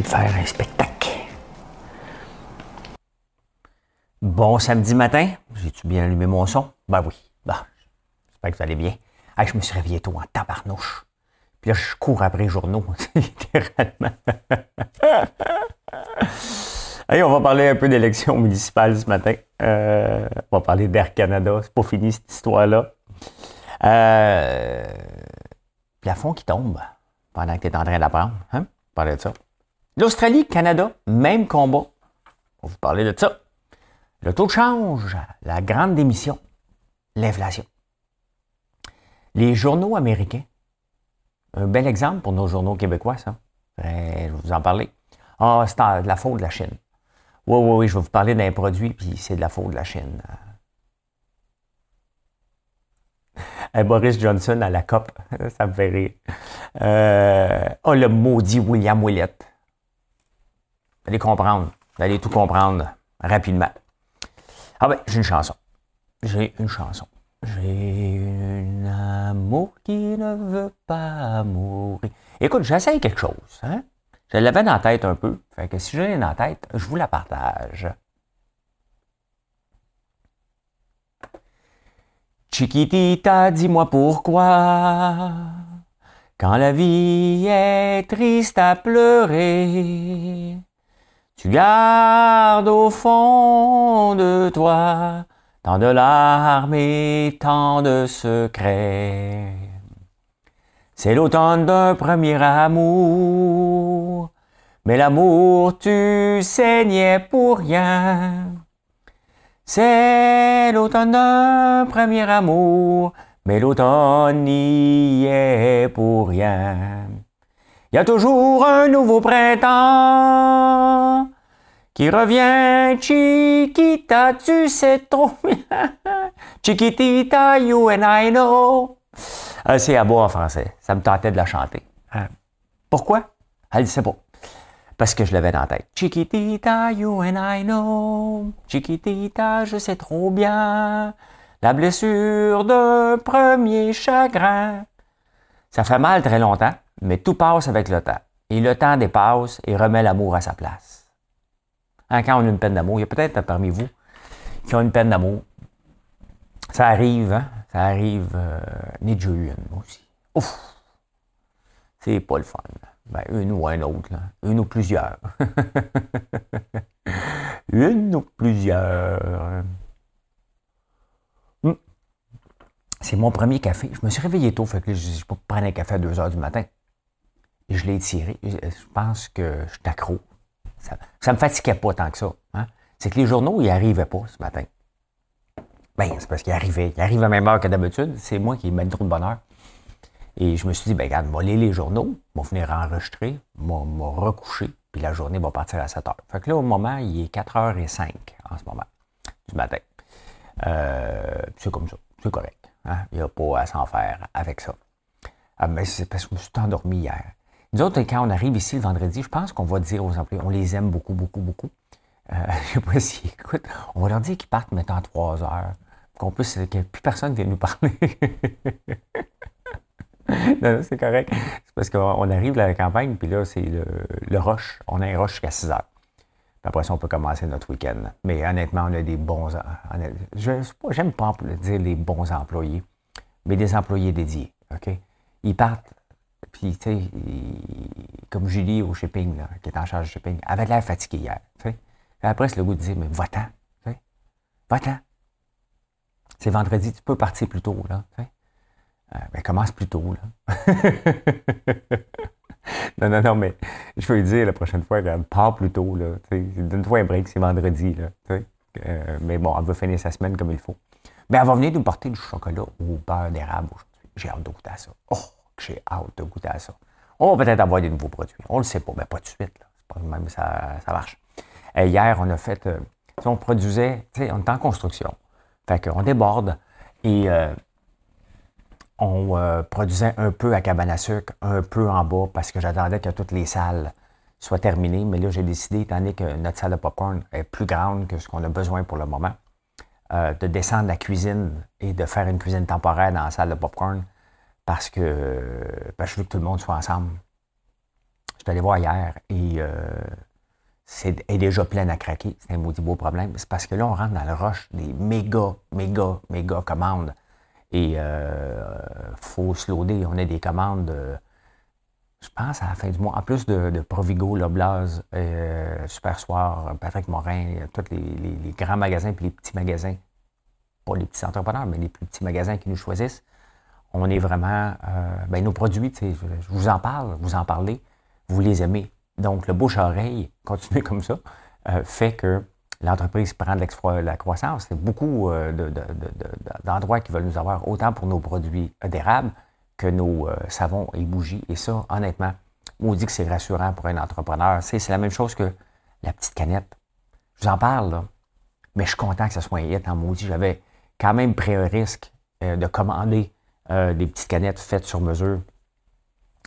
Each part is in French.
De faire un spectacle. Bon samedi matin, j'ai-tu bien allumé mon son? Ben oui. J'espère que vous allez bien. je me suis réveillé tôt en tabarnouche. Puis là, je cours après les journaux, littéralement. On va parler un peu d'élections municipales ce matin. Euh, on va parler d'Air Canada. C'est pas fini cette histoire-là. Euh, plafond qui tombe pendant que tu es en train d'apprendre. Hein? Parler de ça. L'Australie, Canada, même combat. On va vous parler de ça. Le taux de change, la grande démission, l'inflation. Les journaux américains, un bel exemple pour nos journaux québécois, ça. Je vais vous en parler. Ah, c'est de la faute de la Chine. Oui, oui, oui, je vais vous parler d'un produit, puis c'est de la faute de la Chine. Boris Johnson à la COP, ça me fait rire. Euh, oh, le maudit William Willett. Allez comprendre. Vous allez tout comprendre rapidement. Ah ben, j'ai une chanson. J'ai une chanson. J'ai un amour qui ne veut pas mourir. Écoute, j'essaye quelque chose. Hein? Je l'avais dans la tête un peu. Fait que si je l'ai dans la tête, je vous la partage. Chiquitita, dis-moi pourquoi, quand la vie est triste à pleurer, tu gardes au fond de toi tant de larmes et tant de secrets. C'est l'automne d'un premier amour, mais l'amour tu saignais pour rien. C'est l'automne d'un premier amour, mais l'automne n'y est pour rien. Il y a toujours un nouveau printemps qui revient. Chiquita, tu sais trop bien. Chiquitita, you and I know. Euh, c'est à boire en français. Ça me tentait de la chanter. Hein? Pourquoi? Elle ne sait pas. Parce que je l'avais dans la tête. Chiquitita, you and I know. Chiquitita, je sais trop bien. La blessure d'un premier chagrin. Ça fait mal très longtemps mais tout passe avec le temps. Et le temps dépasse et remet l'amour à sa place. Hein, quand on a une peine d'amour, il y a peut-être parmi vous qui ont une peine d'amour. Ça arrive, hein? Ça arrive. Euh, de une, moi aussi. Ouf! C'est pas le fun. Ben, une ou un autre, là. Une ou plusieurs. une ou plusieurs. Hmm. C'est mon premier café. Je me suis réveillé tôt, fait que je vais pas prendre un café à 2 heures du matin je l'ai tiré. Je pense que je suis Ça ne me fatiguait pas tant que ça. Hein. C'est que les journaux, ils n'arrivaient pas ce matin. Ben, c'est parce qu'ils arrivaient. Ils arrivent à même heure que d'habitude. C'est moi qui mène trop de bonheur. Et je me suis dit, ben, regarde, va lire les journaux, va venir enregistrer, me recoucher, puis la journée va partir à 7 heures. Fait que là, au moment, il est 4h05 en ce moment, du matin. Euh, c'est comme ça. C'est correct. Hein. Il n'y a pas à s'en faire avec ça. Ah, mais c'est parce que je me suis endormi hier. Nous autres, quand on arrive ici le vendredi, je pense qu'on va dire aux employés, on les aime beaucoup, beaucoup, beaucoup. Euh, je ne sais pas s'ils écoutent. On va leur dire qu'ils partent maintenant à 3 heures, qu'on puisse, que plus personne vienne nous parler. non, non c'est correct. C'est parce qu'on arrive à la campagne, puis là, c'est le, rush. On a un rush jusqu'à 6 heures. Puis après ça, on peut commencer notre week-end. Mais honnêtement, on a des bons. J'aime pas dire les bons employés, mais des employés dédiés. OK? Ils partent puis, tu sais, comme Julie au shipping, là, qui est en charge du shipping, avait l'air fatiguée hier. Après, c'est le goût de dire, mais va-t'en. Va-t'en. C'est vendredi, tu peux partir plus tôt. Là. Euh, ben, commence plus tôt. Là. non, non, non, mais je veux dire la prochaine fois, elle part plus tôt. Donne-toi un break, c'est vendredi. Là, euh, mais bon, elle veut finir sa semaine comme il faut. Mais elle va venir nous porter du chocolat au beurre d'érable aujourd'hui. J'ai hâte goûter à ça. Oh! J'ai hâte de goûter à ça. On va peut-être avoir des nouveaux produits. On ne le sait pas, mais pas tout de suite. Pas même ça, ça marche. hier, on a fait, euh, on produisait, on est en construction. Fait qu'on déborde et euh, on euh, produisait un peu à cabane à sucre, un peu en bas, parce que j'attendais que toutes les salles soient terminées. Mais là, j'ai décidé, étant donné que notre salle de popcorn est plus grande que ce qu'on a besoin pour le moment, de descendre la cuisine et de faire une cuisine temporaire dans la salle de popcorn parce que ben, je veux que tout le monde soit ensemble. Je suis allé voir hier et c'est est déjà pleine à craquer. C'est un maudit beau problème. C'est parce que là, on rentre dans le rush des méga, méga, méga commandes. Et euh, faut se loader. On a des commandes, je pense, à la fin du mois. En plus de, Provigo, Loblaz, euh, Super Soir, Patrick Morin, tous les, grands magasins puis les petits magasins. Pas les petits entrepreneurs, mais les plus petits magasins qui nous choisissent. On est vraiment. Euh, ben, nos produits, je vous en parle, vous en parlez, vous les aimez. Donc, le bouche-oreille, continuer comme ça, euh, fait que l'entreprise prend de la croissance. C'est beaucoup euh, d'endroits qui veulent nous avoir, autant pour nos produits d'érable que nos euh, savons et bougies. Et ça, honnêtement, on dit que c'est rassurant pour un entrepreneur. C'est la même chose que la petite canette. Je vous en parle, là, mais je suis content que ça soit un hit en maudit. J'avais quand même pris un risque de commander des petites canettes faites sur mesure.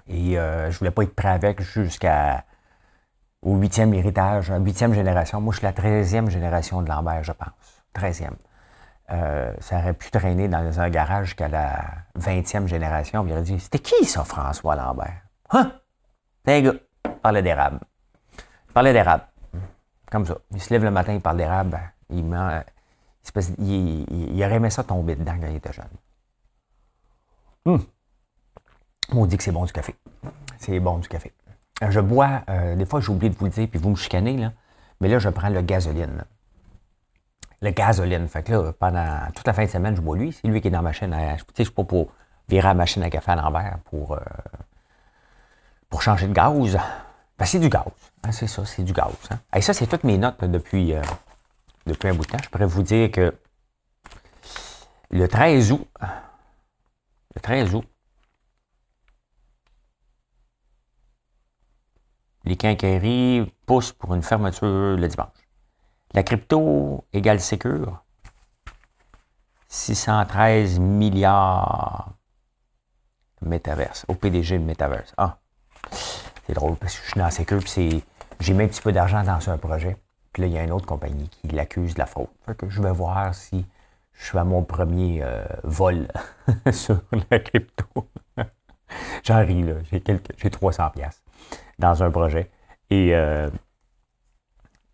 Et je ne voulais pas être prêt avec jusqu'à au huitième héritage, huitième génération. Moi, je suis la treizième génération de Lambert, je pense. Treizième. Euh, ça aurait pu traîner dans un garage jusqu'à la vingtième génération. il aurait dit C'était qui ça, François Lambert? Hein? C'est un gars. Il parlait d'érable. Il parlait d'érable. Comme ça. Il se lève le matin, il parle d'érable. Il, il, il, aurait aimé ça tomber dedans quand il était jeune. Hum. On dit que c'est bon du café. C'est bon du café. Euh, je bois, euh, des fois j'ai oublié de vous le dire, puis vous me chicanez, là, mais là, je prends le gasoline. Le gasoline. Fait que là, pendant toute la fin de semaine, je bois lui. C'est lui qui est dans ma chaîne à. Tu sais, je suis pas pour virer la machine à café à l'envers pour, euh, pour changer de gaz. Ben, c'est du gaz. Hein, c'est ça, c'est du gaz. Hein. Et ça, c'est toutes mes notes depuis, depuis un bout de temps. Je pourrais vous dire que le 13 août, le 13 août, les quincailleries poussent pour une fermeture le dimanche. La crypto égale sécure. 613 milliards de métaverse, au PDG de métaverse. Ah, c'est drôle parce que je suis dans sécure, puis j'ai mis un petit peu d'argent dans un projet. Puis là, il y a une autre compagnie qui l'accuse de la fraude. Fait je vais voir si je suis à mon premier euh, vol sur la crypto. J'en ris, là. J'ai 300 pièces dans un projet. Et euh,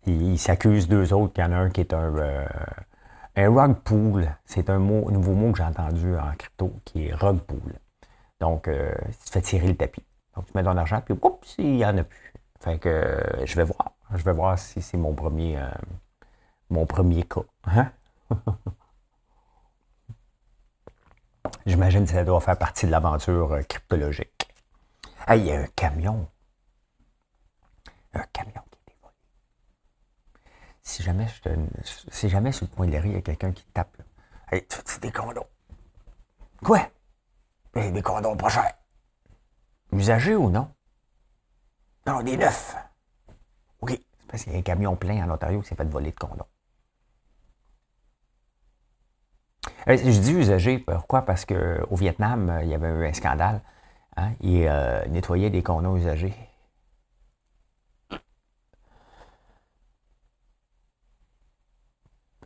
il, s'accuse deux autres. Il y en a un qui est un, euh, un rug pool. C'est un, nouveau mot que j'ai entendu en crypto qui est rug pool. Donc, tu fais tirer le tapis. Donc, tu mets ton argent, puis oups, il n'y en a plus. Fait que je vais voir. Je vais voir si c'est mon premier, mon premier cas. Hein? J'imagine que ça doit faire partie de l'aventure cryptologique. Ah, il y a un camion un camion qui est dévolé. Si jamais, si jamais sur le point de rue, il y a quelqu'un qui tape. Hey, tu des condoms. Quoi? des condoms pas chers. Usagés ou non? Non, des neufs. OK. C'est parce qu'il y a un camion plein en Ontario qui s'est fait voler de condoms. Euh, je dis usagé, pourquoi? Parce qu'au Vietnam, euh, il y avait eu un scandale. Hein? Ils euh, nettoyaient des condoms usagés.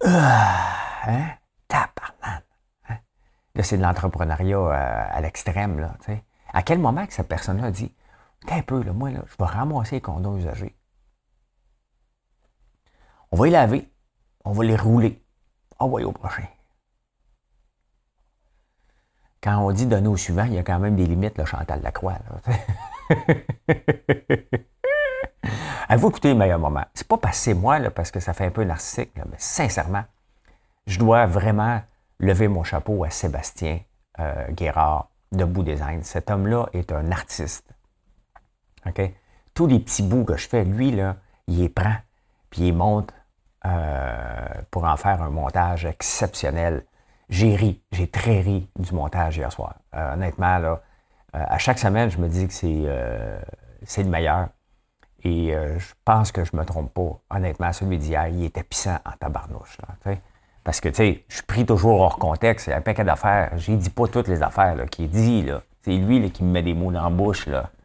Ah, hein? Hein? Là, c'est de l'entrepreneuriat euh, à l'extrême, là. À quel moment que cette personne-là dit un peu, moi, je vais ramasser les condoms usagés. On va les laver. On va les rouler. Envoyer au prochain. Quand on dit donner au suivant, il y a quand même des limites, le Chantal Lacroix. Là, À vous écouter les meilleurs moments? C'est pas passé moi, là, parce que ça fait un peu narcissique, mais sincèrement, je dois vraiment lever mon chapeau à Sébastien euh, Guérard de Bout Design. Cet homme-là est un artiste. OK? Tous les petits bouts que je fais, lui, là, il les prend, puis il monte euh, pour en faire un montage exceptionnel. J'ai ri, j'ai très ri du montage hier soir. Euh, honnêtement, là, à chaque semaine, je me dis que c'est le meilleur. Et je pense que je me trompe pas. Honnêtement, celui d'hier, il était puissant en tabarnouche. Parce que, tu sais, je suis pris toujours hors contexte. Il y a un paquet d'affaires. Je dis pas toutes les affaires qu'il dit. Là. C'est lui qui me met des mots dans la bouche. Là.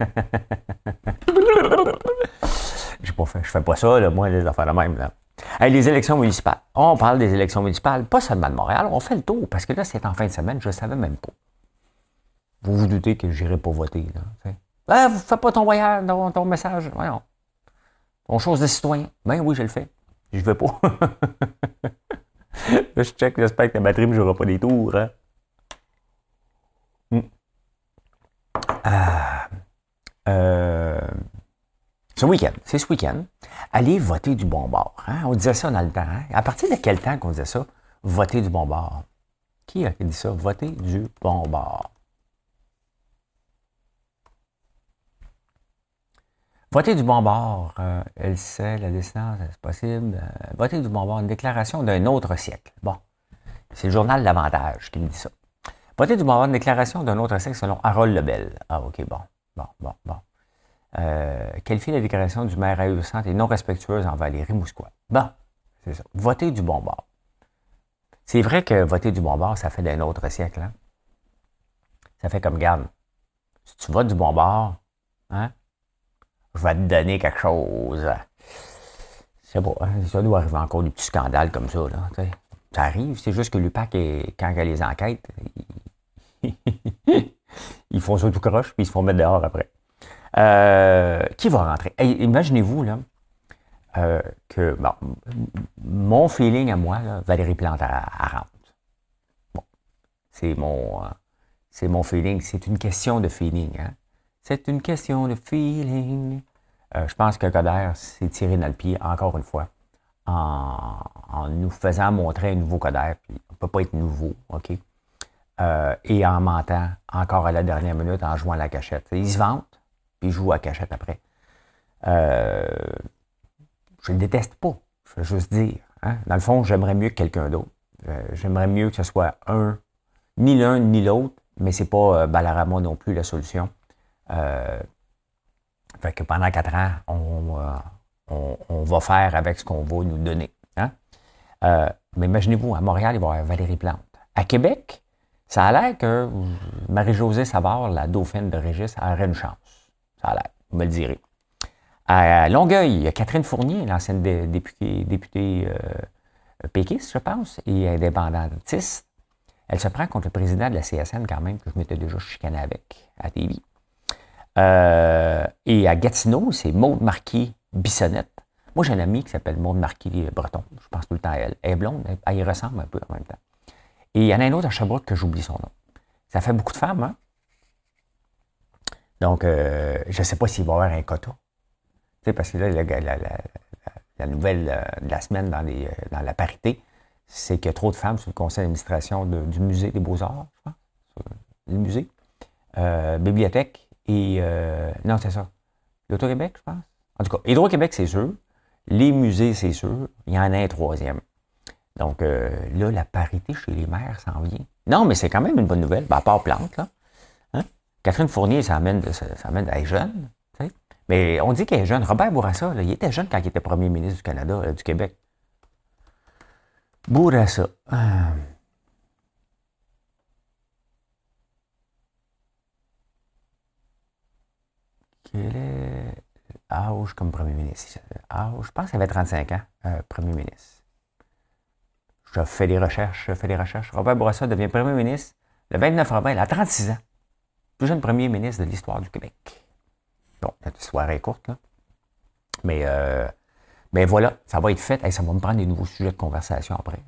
je ne fais pas ça, là, moi, les affaires de même. Là. Les élections municipales. On parle des élections municipales, pas seulement de Montréal. On fait le tour, parce que là, c'est en fin de semaine, je ne savais même pas. Vous vous doutez que je n'irai pas voter. Là, ah, fais pas ton voyage, ton, ton message? Voyons. Ton chose de citoyen. Ben oui, je le fais. Je ne veux pas. je check, j'espère que la batterie ne jouera pas des tours. Ah. Euh, ce week-end, c'est ce week-end, allez voter du bon bord. Hein? On disait ça dans le temps. Hein? À partir de quel temps qu'on disait ça? Voter du bon bord? Qui a dit ça? Voter du bon bord. Voter du bon bord, euh, elle sait, la distance, c'est possible? Euh, voter du bon bord, une déclaration d'un autre siècle. Bon, c'est le journal L'Avantage qui me dit ça. Voter du bon bord, une déclaration d'un autre siècle selon Harold Lebel. Ah, OK, bon, bon, bon, bon. Euh, qualifie la déclaration du maire ahurissante et non respectueuse en Valérie Mousquois. Bon, c'est ça. Voter du bon bord. C'est vrai que voter du bon bord, ça fait d'un autre siècle. Hein? Ça fait comme, garde, si tu votes du bon bord, hein, je vais te donner quelque chose. C'est bon, hein, ça doit arriver encore des petits scandales comme ça. Là, ça arrive, c'est juste que l'UPAC, quand il y a les enquêtes, ils, font ça tout croche, puis ils se font mettre dehors après. Euh, qui va rentrer? Imaginez-vous là, euh, que mon feeling à moi, Valérie Plante, elle, rentre. Bon, c'est mon, euh, c'est mon feeling. C'est une question de feeling. Hein? C'est une question de feeling. Je pense que Coder s'est tiré dans le pied, encore une fois, en, nous faisant montrer un nouveau Coder. Puis on ne peut pas être nouveau, OK? Et en mentant encore à la dernière minute en jouant à la cachette. Ils se vantent, puis ils jouent à cachette après. Euh, je le déteste pas, je veux juste dire. Hein. Dans le fond, j'aimerais mieux que quelqu'un d'autre. j'aimerais mieux que ce soit un, ni l'un ni l'autre, mais c'est pas Balarama non plus la solution. Euh, pendant quatre ans, euh, on, va faire avec ce qu'on va nous donner. Hein. Euh, mais imaginez-vous, à Montréal, il va y avoir Valérie Plante. À Québec, ça a l'air que Marie-Josée Savard, la dauphine de Régis, aurait une chance. Vous me le direz. À Longueuil, il y a Catherine Fournier, l'ancienne députée, députée péquiste, je pense, et indépendantiste. Elle se prend contre le président de la CSN quand même, que je m'étais déjà chicané avec à TV. Euh, et à Gatineau, c'est Maude Marquis Bissonnette. Moi, j'ai un ami qui s'appelle Maude Marquis Breton. Je pense tout le temps à elle. Elle est blonde, elle, y ressemble un peu en même temps. Et il y en a un autre à Sherbrooke que j'oublie son nom. Ça fait beaucoup de femmes, hein? Donc, euh, je ne sais pas s'il va y avoir un quota. Tu sais, parce que là, la, nouvelle euh, de la semaine dans, les, dans la parité, c'est qu'il y a trop de femmes sur le conseil d'administration du musée des beaux-arts, je pense. Le musée. bibliothèque et euh, non, c'est ça. L'Auto-Québec, je pense. En tout cas, Hydro-Québec, c'est sûr. Les musées, c'est sûr. Il y en a un troisième. Donc euh, là, la parité chez les maires s'en vient. Non, mais c'est quand même une bonne nouvelle. Ben, à part Plante, là. Catherine Fournier, ça amène, ça, amène elle est jeune. Mais on dit qu'elle est jeune. Robert Bourassa, il était jeune quand il était premier ministre du Canada, du Québec. Bourassa. Ah. Quel est l'âge comme premier ministre? je pense qu'il avait 35 ans, euh, premier ministre. Je fais des recherches, je fais des recherches. Robert Bourassa devient premier ministre le 29 avril à 36 ans. Plus jeune premier ministre de l'histoire du Québec. Bon, la soirée est courte, là. Mais, euh, mais voilà, ça va être fait. et ça va me prendre des nouveaux sujets de conversation après.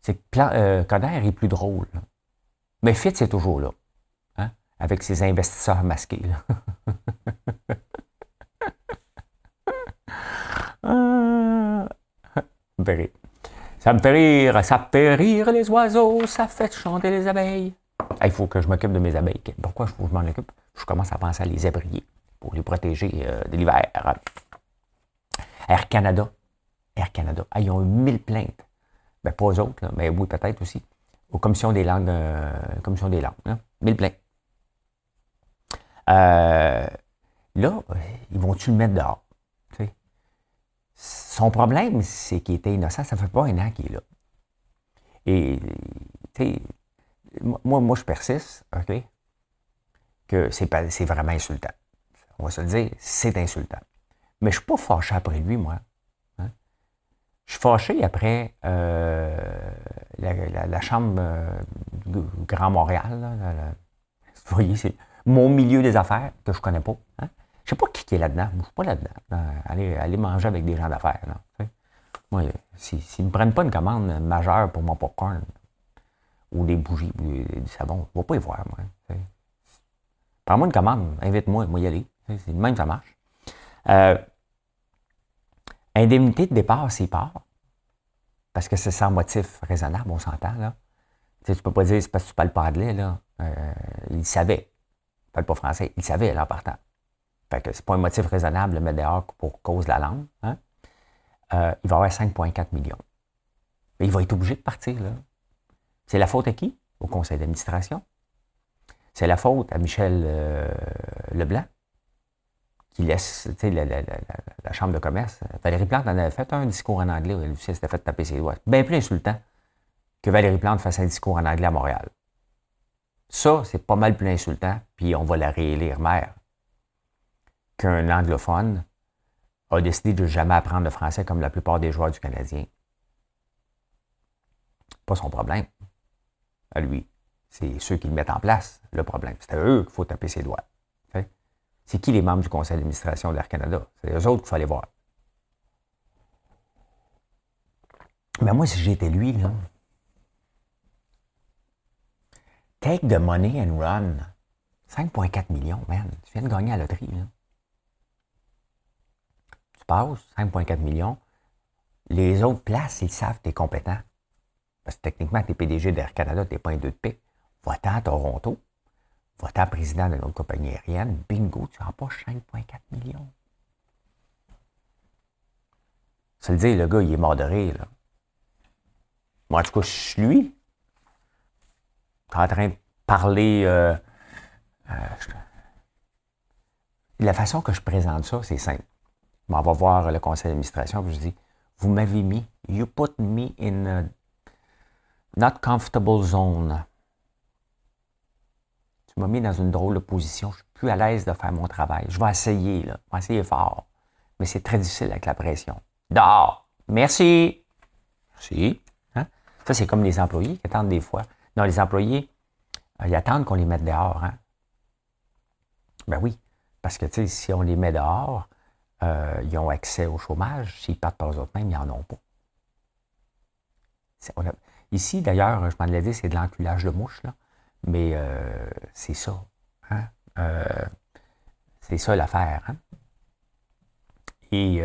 C'est que euh, Coder est plus drôle. Mais Fit, c'est toujours là avec ses investisseurs masqués. ça me fait rire, ça fait rire les oiseaux, ça fait chanter les abeilles. Il faut que je m'occupe de mes abeilles. Pourquoi je, je m'en occupe? Je commence à penser à les abrier pour les protéger euh, de l'hiver. Air Canada. Air Canada. ils ont eu mille plaintes. Ben, pas eux autres, mais oui, peut-être aussi. aux commissions des langues, euh, commission des langues, là, mille plein. Euh, là, ils vont-tu le mettre dehors? Son problème, c'est qu'il était innocent, ça fait pas un an qu'il est là. Et, tu sais, moi, moi, je persiste, OK, que c'est, c'est vraiment insultant. On va se le dire, c'est insultant. Mais je ne suis pas fâché après lui, moi. Hein. Je suis fâché après euh, la, Chambre euh, du Grand Montréal. vous voyez, c'est mon milieu des affaires que je ne connais pas. Hein. Je ne sais pas qui est là-dedans. Je ne suis pas là-dedans. Aller, aller, manger avec des gens d'affaires. Moi, s'ils ne me prennent pas une commande majeure pour mon popcorn ou des bougies, du, savon, je ne vais pas y voir, moi. Prends-moi une commande, invite-moi, moi y aller. C'est même ça marche. Euh, indemnité de départ s'il part, parce que c'est sans motif raisonnable, on s'entend, là. Tu ne peux pas dire c'est parce que tu parles pas anglais, là. Euh, il savait. Il parle pas français. Il savait, là, partant. Fait que c'est pas un motif raisonnable de mettre dehors pour cause de la langue. Hein. Euh, il va avoir 5,4 millions. Il va être obligé de partir, là. C'est la faute à qui? Au conseil d'administration. C'est la faute à Michel Leblanc qui laisse la, chambre de commerce. Valérie Plante en avait fait un discours en anglais, elle aussi s'était fait taper ses doigts. Bien plus insultant que Valérie Plante fasse un discours en anglais à Montréal. Ça, c'est pas mal plus insultant, puis on va la réélire maire qu'un anglophone a décidé de jamais apprendre le français comme la plupart des joueurs du Canadien. Pas son problème. À lui. C'est ceux qui le mettent en place, le problème. C'est à eux qu'il faut taper ses doigts. C'est qui les membres du conseil d'administration d'Air Canada? C'est eux autres qu'il fallait voir. Mais moi, si j'étais lui, là, take the money and run. 5,4 millions, man. Tu viens de gagner à la loterie, là. Tu passes, 5,4 millions. Les autres places, ils savent que tu es compétent. Parce que techniquement, tu es PDG d'Air Canada, tu n'es pas un deux de pique. Va-t'en à Toronto va président de notre compagnie aérienne, bingo, tu remportes 5,4 millions. Ça le dire, le gars, il est mort de rire, là. Moi, en tout cas, je suis lui. Tu en train de parler. Euh, euh, la façon que je présente ça, c'est simple. On va voir le conseil d'administration, je dis Vous m'avez mis, you put me in a not comfortable zone m'a mis dans une drôle de position. Je suis plus à l'aise de faire mon travail. Je vais essayer, là. Je vais essayer fort. Mais c'est très difficile avec la pression. Dehors. Merci. Merci. Hein? Ça, c'est comme les employés qui attendent des fois. Non, les employés, euh, ils attendent qu'on les mette dehors. Hein? Ben oui. Parce que, tu sais, si on les met dehors, euh, ils ont accès au chômage. S'ils partent par eux autres mêmes, ils n'en ont pas. Ici, d'ailleurs, je m'en l'ai dit, c'est de l'enculage de mouche, là. Mais euh, c'est ça. Hein? Euh, c'est ça l'affaire. Hein? Et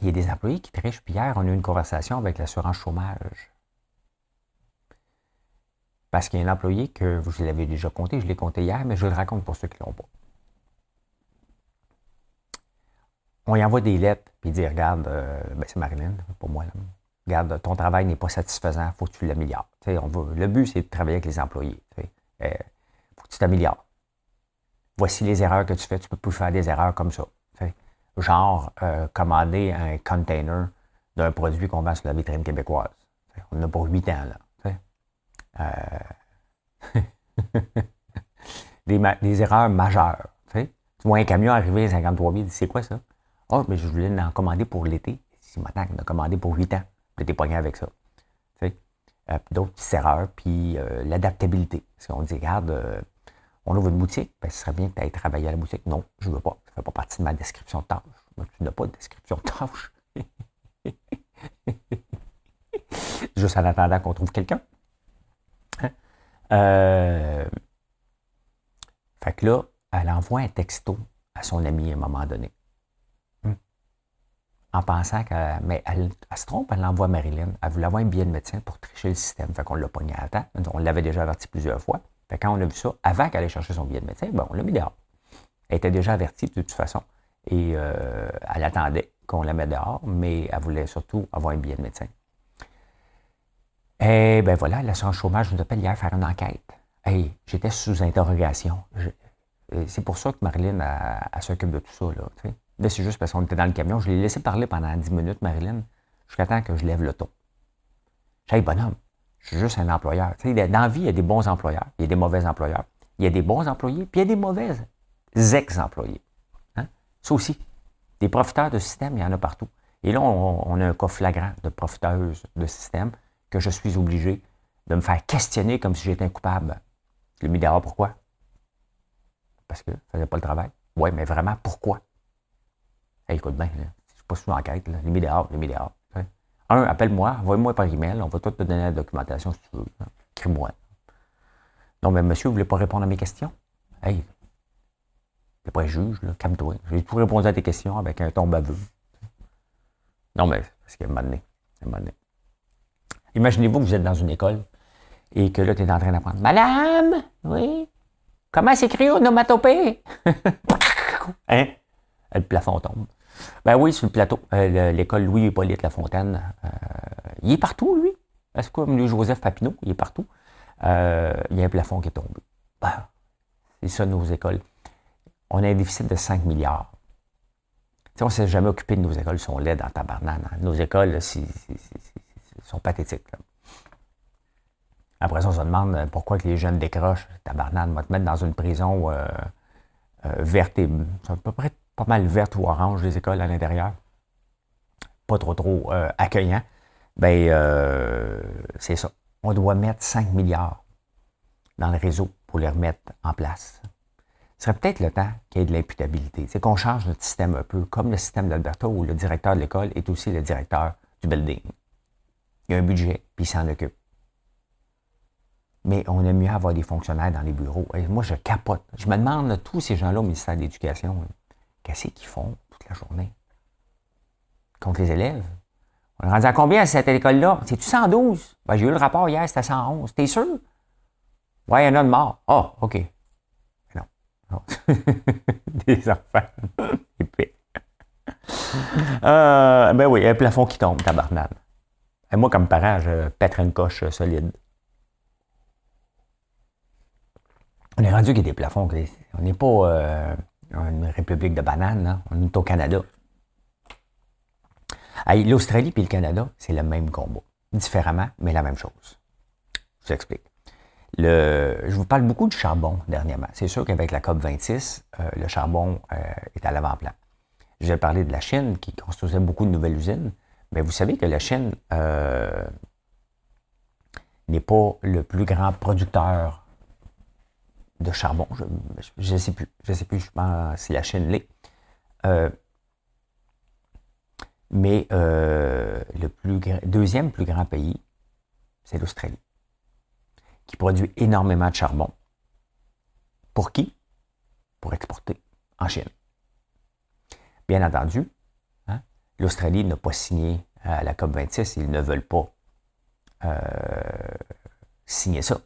il y a des employés qui trichent. Puis hier, on a eu une conversation avec l'assurance chômage. Parce qu'il y a un employé que vous l'avez déjà compté, je l'ai compté hier, mais je le raconte pour ceux qui ne l'ont pas. On y envoie des lettres, puis il dit Regarde, ben c'est Marilyn, pour moi. Là regarde, ton travail n'est pas satisfaisant, il faut que tu l'améliores. le but, c'est de travailler avec les employés. Il euh, faut que tu t'améliores. Voici les erreurs que tu fais, tu ne peux plus faire des erreurs comme ça. Genre, euh, commander un container d'un produit qu'on vend sur la vitrine québécoise. On a pour huit ans, là. Euh, des, erreurs majeures. Tu vois un camion arriver à 53 000, c'est quoi ça? Oh, mais je voulais en commander pour l'été. Si maintenant, on a commandé pour 8 ans t'es pogné avec ça. Euh, d'autres petites erreurs, puis euh, l'adaptabilité. Si on dit, regarde, euh, on ouvre une boutique, ben, ce serait bien que tu ailles travailler à la boutique. Non, je ne veux pas. Ça ne fait pas partie de ma description de tâche. tu n'as pas de description de tâche. Juste en attendant qu'on trouve quelqu'un. Hein? fait que là, elle envoie un texto à son ami à un moment donné en pensant qu'elle mais elle, se trompe, elle l'envoie à Marilyn. Elle voulait avoir un billet de médecin pour tricher le système. Fait qu'on l'a pogné à temps. On l'avait déjà averti plusieurs fois. Fait quand on a vu ça, avant qu'elle aille chercher son billet de médecin, bon, on l'a mis dehors. Elle était déjà avertie de toute façon. Et euh, elle attendait qu'on la mette dehors, mais elle voulait surtout avoir un billet de médecin. Eh ben voilà, l'assurance chômage nous appelle hier faire une enquête. Hey, j'étais sous interrogation. C'est pour ça que Marilyn, s'occupe de tout ça. Là, c'est juste parce qu'on était dans le camion. Je l'ai laissé parler pendant 10 minutes, Marilyn, jusqu'à temps que je lève le ton. J'ai bonhomme, je suis juste un employeur. dans la vie, il y a des bons employeurs, il y a des mauvais employeurs. Il y a des bons employés, puis il y a des mauvais ex-employés. Hein? Ça aussi. Des profiteurs de système, il y en a partout. Et là, on, a un cas flagrant de profiteuse de système que je suis obligé de me faire questionner comme si j'étais un coupable. Je l'ai mis dehors, pourquoi? Parce que je ne faisais pas le travail. Oui, mais vraiment, pourquoi? Écoute bien, je suis pas sous enquête. Là. Les mis. Un, appelle-moi, envoie-moi par email, on va tout te donner la documentation si tu veux. Écris-moi. Non, mais monsieur, vous voulez pas répondre à mes questions? Hey, t'es pas juge, là, calme-toi. J'ai tout répondu à tes questions avec un ton baveux. Non, mais parce a un moment donné. Imaginez-vous que vous êtes dans une école et que là, tu es en train d'apprendre. Madame, oui, comment s'écrit onomatopée? hein? Le plafond tombe. Ben oui, sur le plateau. Euh, l'école Louis-Hippolyte Lafontaine. Euh, il est partout, lui. Est-ce que Louis-Joseph Papineau, il est partout. Euh, il y a un plafond qui est tombé. Ben, c'est ça, nos écoles. On a un déficit de 5 milliards. on ne s'est jamais occupé de nos écoles, sont laides en tabarnane. Hein. Nos écoles, sont pathétiques. Après ça, on se demande pourquoi que les jeunes décrochent. Tabarnane, on va te mettre dans une prison verte et... à peu près pas mal verte ou orange, les écoles à l'intérieur, pas trop trop euh, accueillant, ben euh, c'est ça. On doit mettre 5 milliards dans le réseau pour les remettre en place. Ce serait peut-être le temps qu'il y ait de l'imputabilité. C'est qu'on change notre système un peu, comme le système d'Alberta où le directeur de l'école est aussi le directeur du building. Il y a un budget, puis il s'en occupe. Mais on aime mieux avoir des fonctionnaires dans les bureaux. Moi, je capote. Je me demande, tous ces gens-là au ministère de l'Éducation, Qu'est-ce qu'ils font toute la journée? Contre les élèves? On est rendu à combien à cette école-là? C'est-tu 112? Ben, j'ai eu le rapport hier, c'était 111. T'es sûr? Ouais, il y en a de mort. Ah, oh, OK. Non. Des enfants. euh, ben oui, un plafond qui tombe, tabarnane. Et moi, comme parent, je pèterais une coche solide. On est rendu qu'il y a des plafonds. On n'est pas. Euh, une république de bananes, on est au Canada. L'Australie et le Canada, c'est le même combat. Différemment, mais la même chose. Je vous explique. je vous parle beaucoup du charbon dernièrement. C'est sûr qu'avec la COP26, euh, le charbon euh, est à l'avant-plan. J'ai parlé de la Chine qui construisait beaucoup de nouvelles usines, mais vous savez que la Chine euh, n'est pas le plus grand producteur de charbon. Je ne sais plus. Je sais plus, si la Chine l'est. Euh, mais euh, le deuxième plus grand pays, c'est l'Australie, qui produit énormément de charbon. Pour qui? Pour exporter en Chine. Bien entendu, hein, l'Australie n'a pas signé la COP26, ils ne veulent pas euh, signer ça.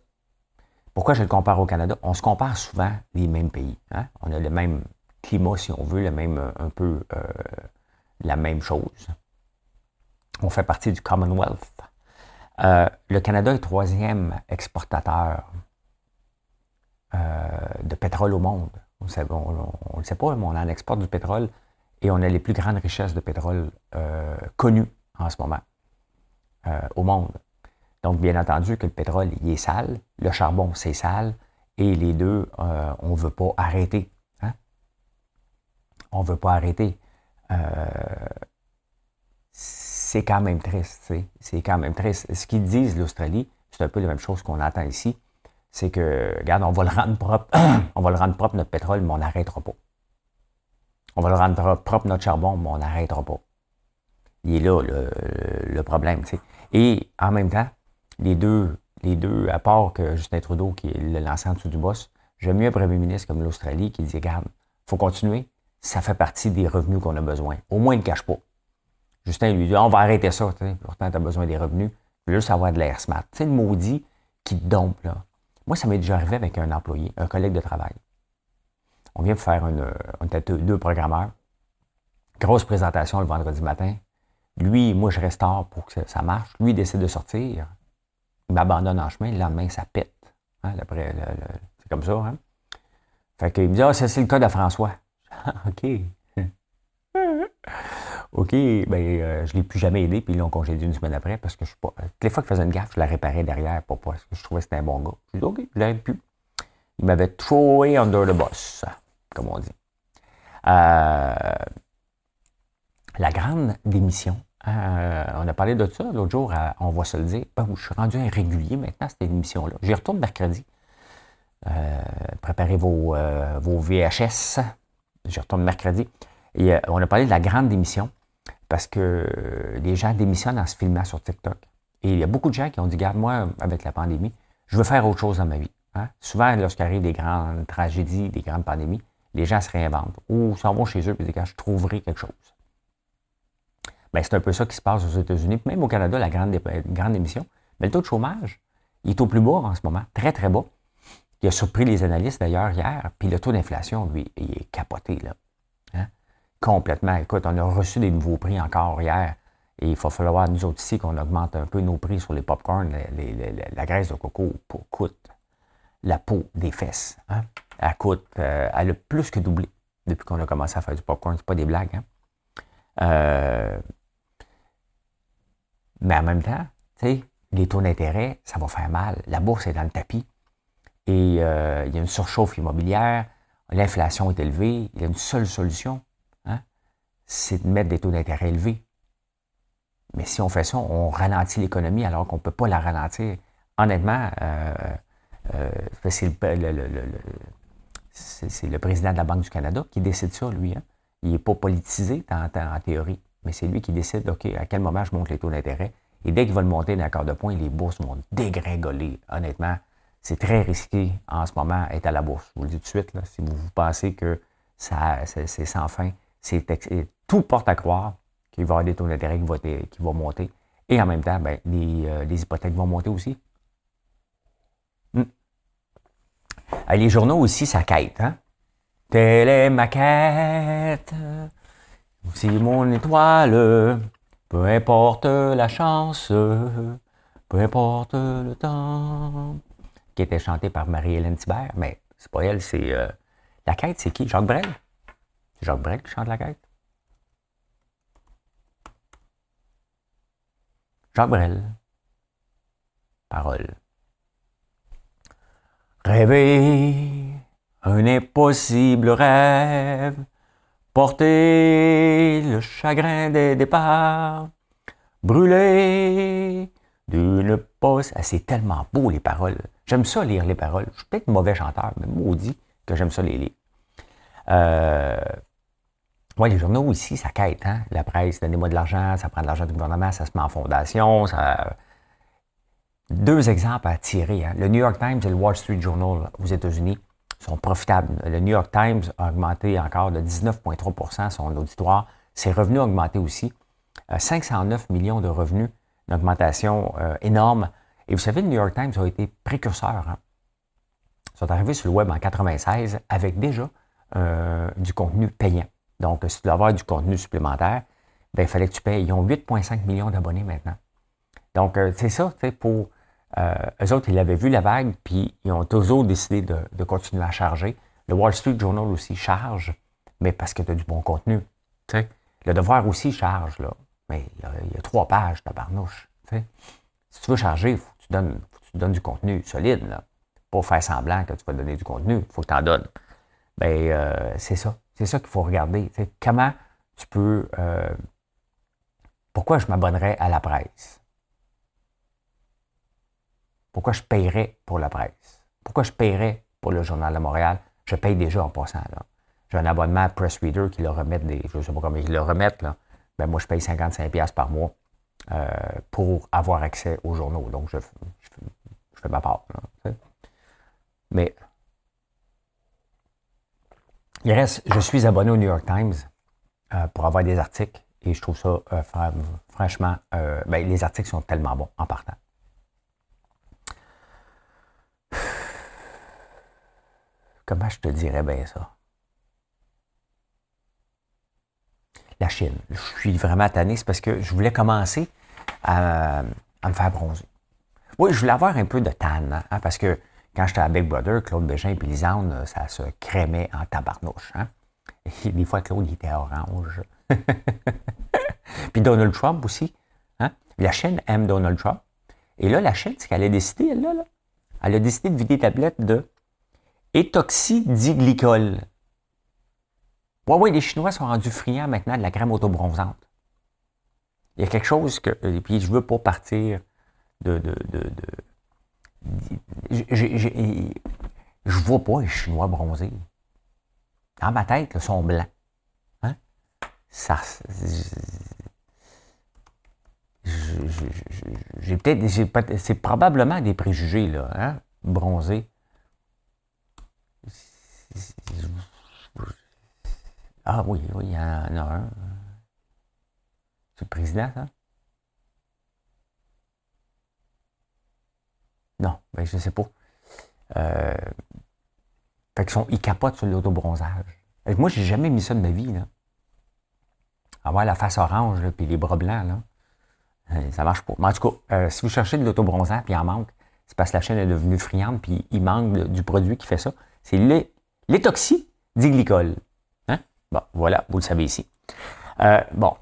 Pourquoi je le compare au Canada? On se compare souvent les mêmes pays. Hein? On a le même climat, si on veut, le même, euh, un peu euh, la même chose. On fait partie du Commonwealth. Euh, le Canada est troisième exportateur de pétrole au monde. On ne le sait pas, mais on en exporte du pétrole et on a les plus grandes richesses de pétrole connues en ce moment au monde. Donc, bien entendu que le pétrole, il est sale, le charbon, c'est sale, et les deux, euh, on ne veut pas arrêter. Hein? On ne veut pas arrêter. Euh, c'est quand même triste, c'est quand même triste. Ce qu'ils disent, l'Australie, c'est un peu la même chose qu'on entend ici, c'est que, regarde, on va le rendre propre, on va le rendre propre notre pétrole, mais on n'arrêtera pas. On va le rendre propre notre charbon, mais on n'arrêtera pas. Il est là le, le problème. Et en même temps, les deux, les deux, à part que Justin Trudeau qui le lancé en dessous du boss, j'aime mieux un premier ministre comme l'Australie qui dit Regarde, il faut continuer, ça fait partie des revenus qu'on a besoin. Au moins, il ne cache pas. Justin lui dit On va arrêter ça, pourtant, tu as besoin des revenus. Tu veux juste avoir de l'air smart. Tu sais, le maudit qui dompe, là. Moi, ça m'est déjà arrivé avec un employé, un collègue de travail. On vient faire une. Était deux programmeurs. Grosse présentation le vendredi matin. Lui, moi, je reste tard pour que ça marche. Lui, il décide de sortir. Il m'abandonne en chemin, le lendemain, ça pète. Hein, c'est comme ça. Hein? Fait qu'il me dit, ah, ça, c'est le cas de François. OK. OK, ben, euh, je ne l'ai plus jamais aidé, puis ils l'ont congédié une semaine après parce que je suis pas. Toutes les fois qu'il faisait une gaffe, je la réparais derrière pour pas, parce que je trouvais que c'était un bon gars. J'ai dit, OK, je l'aide plus. Il m'avait trouvé under the boss, comme on dit. Euh, la grande démission. Euh, on a parlé de ça l'autre jour, on va se le dire. je suis rendu un régulier maintenant, cette émission-là. J'y retourne mercredi. préparez vos, vos VHS. J'y retourne mercredi. On a parlé de la grande démission parce que les gens démissionnent en se filmant sur TikTok. Et il y a beaucoup de gens qui ont dit, garde moi, avec la pandémie, je veux faire autre chose dans ma vie. Hein. Souvent, lorsqu'arrive des grandes tragédies, des grandes pandémies, les gens se réinventent ou s'en vont chez eux et disent, je trouverai quelque chose. Ben, c'est un peu ça qui se passe aux États-Unis, même au Canada, la grande, grande émission. Mais le taux de chômage, il est au plus bas en ce moment, très, très bas. Il a surpris les analystes d'ailleurs hier, puis le taux d'inflation, lui, il est capoté. Là complètement. Écoute, on a reçu des nouveaux prix encore hier. Et il va falloir, nous autres ici, qu'on augmente un peu nos prix sur les popcorn. la graisse de coco coûte la peau des fesses. Hein? Elle coûte, euh, elle a plus que doublé depuis qu'on a commencé à faire du popcorn. C'est pas des blagues. Hein? Euh, mais en même temps, tu sais, les taux d'intérêt, ça va faire mal. La bourse est dans le tapis. Et euh, il y a une surchauffe immobilière. L'inflation est élevée. Il y a une seule solution, c'est de mettre des taux d'intérêt élevés. Mais si on fait ça, on ralentit l'économie alors qu'on ne peut pas la ralentir. Honnêtement, c'est le, président de la Banque du Canada qui décide ça, lui. Hein. Il n'est pas politisé en, théorie, mais c'est lui qui décide, OK, à quel moment je monte les taux d'intérêt. Et dès qu'il va le monter d'un accord de points, les bourses vont dégringoler. Honnêtement, c'est très risqué en ce moment être à la bourse. Je vous le dis tout de suite, si vous, vous pensez que ça, c'est sans fin, c'est tout porte à croire qu'il va y avoir des taux d'intérêt qui, vont monter. Et en même temps, ben, euh, les, hypothèques vont monter aussi. Hmm. Les journaux aussi, ça quête. Hein? Telle ma quête. C'est mon étoile. Peu importe la chance. Peu importe le temps. Qui était chanté par Marie-Hélène Thibert. Mais c'est pas elle, c'est. Euh, la quête, c'est qui? Jacques Brel? C'est Jacques Brel qui chante la quête? Jacques Brel. Parole. Rêver un impossible rêve, porter le chagrin des départs, brûler d'une poste. Ah, c'est tellement beau les paroles. J'aime ça lire les paroles. Je suis peut-être mauvais chanteur, mais maudit que j'aime ça les lire. Euh, les journaux aussi, ça quête. Hein? La presse, donnez-moi de l'argent, ça prend de l'argent du gouvernement, ça se met en fondation. Deux exemples à tirer. Hein? Le New York Times et le Wall Street Journal aux États-Unis sont profitables. Le New York Times a augmenté encore de 19,3% son auditoire. Ses revenus ont augmenté aussi. 509 euh, millions de revenus, une augmentation euh, énorme. Et vous savez, le New York Times a été précurseur. Hein? Ils sont arrivés sur le web en 96 avec déjà euh, du contenu payant. Donc, si tu dois avoir du contenu supplémentaire, ben, il fallait que tu payes. Ils ont 8,5 millions d'abonnés maintenant. Donc, c'est ça, pour. Euh, eux autres, ils avaient vu la vague, puis ils ont toujours décidé de, continuer à charger. Le Wall Street Journal aussi charge, mais parce que tu as du bon contenu. Tu sais. Le devoir aussi charge, là. Mais il y a, trois pages, ta barnouche. Tu sais. Si tu veux charger, il faut que tu donnes, tu donnes du contenu solide, là. Pas faire semblant que tu vas donner du contenu. Il faut que tu en donnes. Ben, euh, c'est ça. C'est ça qu'il faut regarder. comment tu peux. Euh, pourquoi je m'abonnerais à la presse? Pourquoi je paierais pour la presse? Pourquoi je paierais pour le Journal de Montréal? Je paye déjà en passant. J'ai un abonnement à Press Reader qui le remettent des. Je ne sais pas comment ils le remettent. Là. Ben, moi, je paye 55$ par mois euh, pour avoir accès aux journaux. Donc, je, fais ma part. Mais il reste, je suis abonné au New York Times euh, pour avoir des articles et je trouve ça, euh, franchement, ben, les articles sont tellement bons en partant. Comment je te dirais bien ça? La Chine. Je suis vraiment tanné, c'est parce que je voulais commencer à, me faire bronzer. Oui, je voulais avoir un peu de tan, hein, parce que quand j'étais à Big Brother, Claude Bégin et Lisande, ça se crémait en tabarnouche. Hein? Et des fois, Claude, il était orange. Puis Donald Trump aussi. Hein? La chaîne aime Donald Trump. Et là, la chaîne, c'est qu'elle a décidé, elle, là, elle a décidé de vider tablette de étoxydiglycol. Oui, oui, les Chinois sont rendus friands maintenant de la crème autobronzante. Il y a quelque chose que. Et puis, je veux pas partir de. de, de, je ne vois pas les Chinois bronzés. Dans ma tête, ils sont blancs. Hein? Ça. J'ai peut-être. C'est probablement des préjugés, là, hein? Bronzés. Ah oui, oui, il y en a un. C'est le président, ça? Non, ben je ne sais pas. Euh, fait qu'ils sont, ils capotent sur l'autobronzage. Moi, j'ai jamais mis ça de ma vie. Là. Avoir la face orange et les bras blancs, là, euh, ça marche pas. Mais en tout cas, euh, si vous cherchez de l'autobronzage puis il en manque, c'est parce que la chaîne est devenue friande puis il manque du produit qui fait ça. C'est l'étoxy diglycol. Hein? Bon, voilà, vous le savez ici. Euh, bon,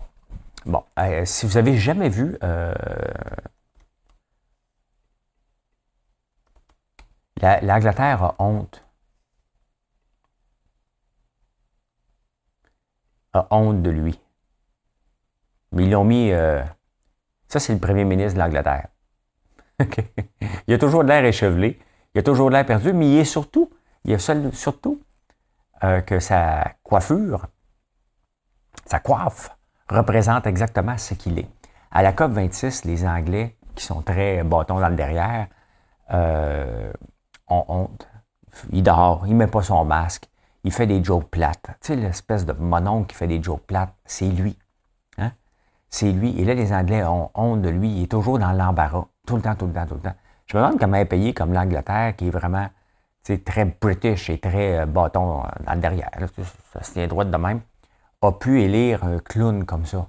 bon si vous avez jamais vu l'Angleterre a honte a honte de lui. Mais ils l'ont mis. Euh, ça, c'est le premier ministre de l'Angleterre. il a toujours l'air échevelé, il a toujours l'air perdu, mais il est surtout, il a surtout euh, que sa coiffure, sa coiffe, représente exactement ce qu'il est. À la COP26, les Anglais, qui sont très bâtons dans le derrière, euh, ont honte. Il dort, il ne met pas son masque, il fait des jokes plates. Tu sais, l'espèce de monon qui fait des jokes plates, c'est lui. Hein? C'est lui. Et là, les Anglais ont honte de lui. Il est toujours dans l'embarras. Tout le temps, tout le temps, tout le temps. Je me demande comment est payé comme l'Angleterre, qui est vraiment très british et très euh, bâton euh, dans le derrière. Ça se tient droit de même. A pu élire un clown comme ça.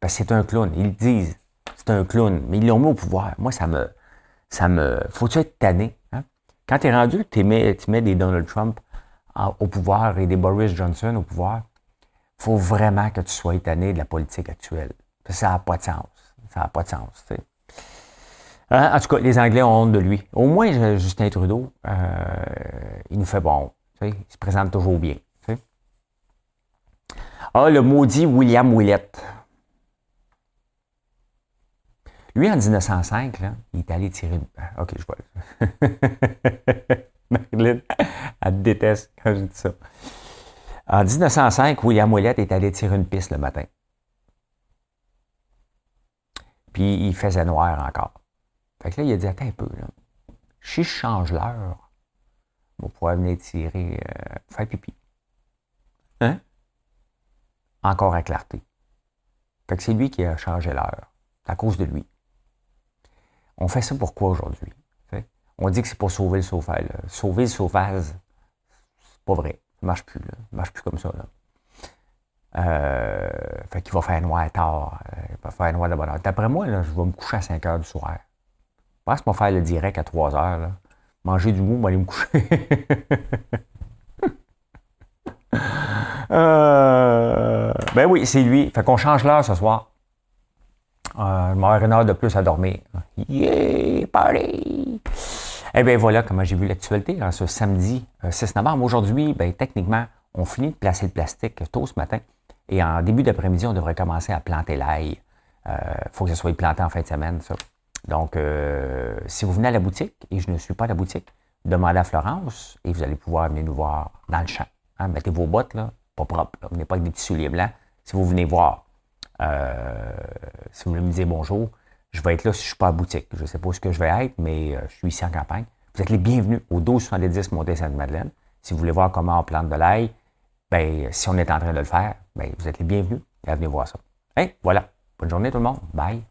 Parce que c'est un clown. Ils le disent. C'est un clown. Mais ils l'ont mis au pouvoir. Moi, ça me. Ça me. Faut-tu être tanné? Hein? Quand tu es rendu, tu mets, des Donald Trump au pouvoir et des Boris Johnson au pouvoir, faut vraiment que tu sois étonné de la politique actuelle. Ça n'a pas de sens. Ça n'a pas de sens. En tout cas, les Anglais ont honte de lui. Au moins, Justin Trudeau, euh, il nous fait bon. Il se présente toujours bien. Ah, le maudit William Willett. Lui, en 1905, là, il est allé tirer une... Ah, OK, je vois. Marilyn, elle déteste quand je dis ça. En 1905, William Ouellette est allé tirer une piste le matin. Puis il faisait noir encore. Fait que là, il a dit Attends un peu, là. Si je change l'heure, on va pouvoir venir tirer, euh, faire pipi. Hein? Encore à clarté. Fait que c'est lui qui a changé l'heure. C'est à cause de lui. On fait ça pourquoi aujourd'hui? On dit que c'est pour sauver le sauvage. Sauver le sauvage, c'est pas vrai. Ça marche plus. Là. Ça marche plus comme ça. Là. Euh, fait qu'il va faire noir tard. Euh, il va faire noir de bonne heure. D'après moi, là, je vais me coucher à 5 heures du soir. Je pense qu'on va faire le direct à 3 heures. Là. Manger du mou, aller me coucher. euh, ben oui, c'est lui. Fait qu'on change l'heure ce soir. Euh, je m'aurai une heure de plus à dormir. Yeah, party! Eh bien voilà comment j'ai vu l'actualité en ce samedi 6 euh, novembre. Aujourd'hui, ben, techniquement, on finit de placer le plastique tôt ce matin. Et en début d'après-midi, on devrait commencer à planter l'ail. Il euh, faut que ce soit planté en fin de semaine, ça. Donc, euh, si vous venez à la boutique, et je ne suis pas à la boutique, demandez à Florence et vous allez pouvoir venir nous voir dans le champ. Hein. mettez vos bottes, là, pas propres. Là. Venez pas avec des petits souliers blancs. Si vous venez voir, si vous me dire bonjour, je vais être là si je ne suis pas à boutique. Je ne sais pas ce que je vais être, mais euh, je suis ici en campagne. Vous êtes les bienvenus au 1270 Montée Sainte-Madeleine. Si vous voulez voir comment on plante de l'ail, ben, si on est en train de le faire, ben, vous êtes les bienvenus et à venir voir ça. Hey, voilà. Bonne journée tout le monde. Bye.